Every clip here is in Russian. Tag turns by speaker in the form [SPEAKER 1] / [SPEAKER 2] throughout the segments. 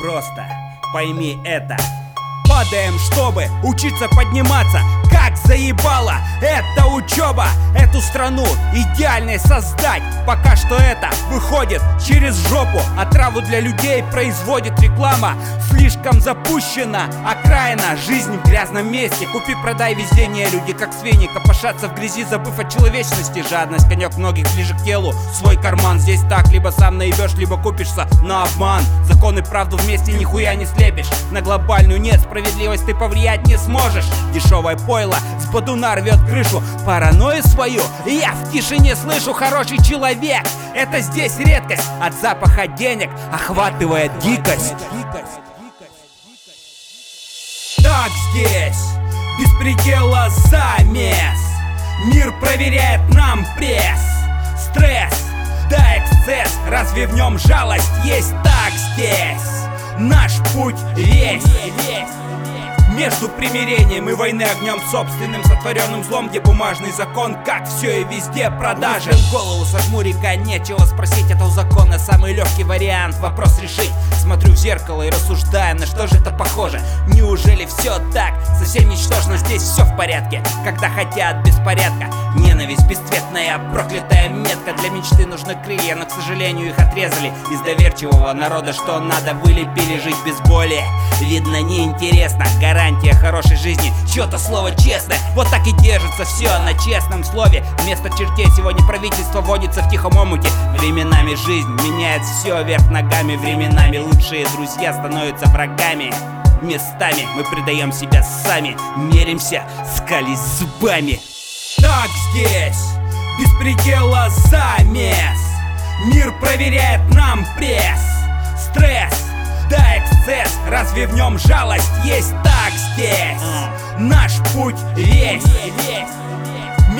[SPEAKER 1] просто. Пойми это. Падаем, чтобы учиться подниматься Как заебало. Эта учеба Эту страну идеальной создать. Пока что это выходит через жопу Отраву для людей производит реклама. Слишком запущена окраина Жизнь в грязном месте. Купи-продай везде не люди Как свиньи копошатся в грязи Забыв о человечности. Жадность конек многих ближе к телу. Свой карман здесь так Либо сам наебешь, либо купишься на обман. Закон и правду вместе нихуя не слепишь. На глобальную нет справедливость ты повлиять не сможешь. Дешевое пойло с бодуна рвет крышу. Паранойю свою я в тишине слышу. Хороший человек, это здесь редкость. От запаха денег охватывает дикость. Так здесь, без предела замес. Мир проверяет нам пресс. Стресс, да эксцесс. Разве в нем жалость есть? Так здесь? Наш путь весь, весь между примирением и войны огнем собственным сотворенным злом, где бумажный закон, как все и везде продажи. Голову сожмурика, нечего спросить, это у закона самый легкий вариант, вопрос решить. Смотрю в зеркало и рассуждаю, на что же это похоже. Неужели все так? Совсем ничтожно, здесь все в порядке. Когда хотят беспорядка, ненависть бесцветная, проклятая метка. Для мечты нужны крылья, но, к сожалению, их отрезали. Из доверчивого народа, что надо, вылепили жить без боли. Видно, неинтересно, гарантия хорошей жизни Чье-то слово честное, вот так и держится все на честном слове Вместо чертей сегодня правительство водится в тихом омуте Временами жизнь меняет все вверх ногами Временами лучшие друзья становятся врагами. Местами мы предаем себя сами Меримся, скались зубами. Так здесь, без предела замес. Мир проверяет нам пресс. Стресс да эксцесс Разве в нем жалость? Есть так здесь? Наш путь весь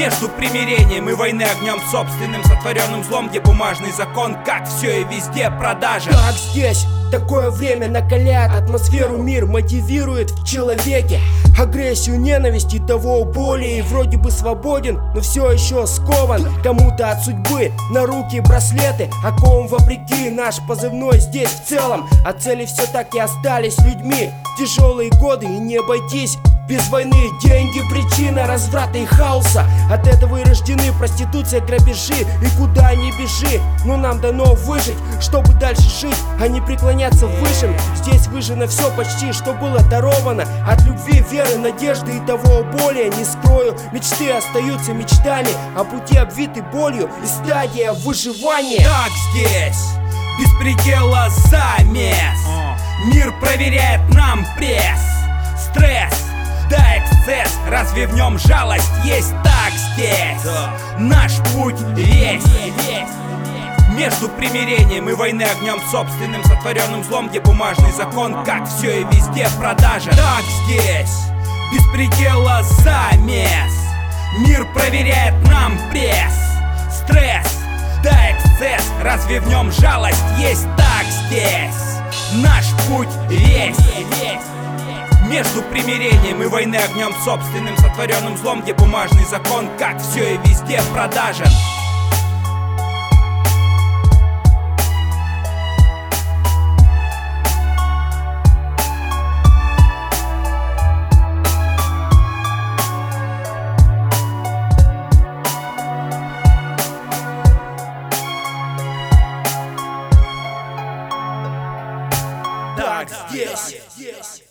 [SPEAKER 1] между примирением и войны огнем собственным сотворенным злом, где бумажный закон, как все и везде продажа.
[SPEAKER 2] Так здесь Такое время накаляет атмосферу, мир мотивирует в человеке. Агрессию, ненависть и того более И вроде бы свободен, но все еще скован. Кому-то от судьбы на руки браслеты А ком вопреки наш позывной здесь в целом. А цели все так и остались людьми. Тяжелые годы и не обойтись без войны деньги причина разврата и хаоса. От этого и рождены проституция, грабежи. И куда ни бежи, но нам дано выжить Чтобы дальше жить, а не преклоняться высшим Здесь выжжено все почти, что было даровано. От любви, веры, надежды и того более Не скрою, мечты остаются мечтами А пути обвиты болью. И стадия выживания.
[SPEAKER 1] Так здесь, без предела замес. Мир проверяет нам пресс Разве в нем жалость есть так здесь? Наш путь весь между примирением и войны огнем собственным сотворенным злом, где бумажный закон, как все и везде продажа. Так здесь, без предела замес. Мир проверяет нам пресс, стресс, да эксцесс. Разве в нем жалость есть так здесь? Наш путь весь. Между примирением и войны огнем собственным сотворенным злом, где бумажный закон, как все и везде продажен. Так здесь.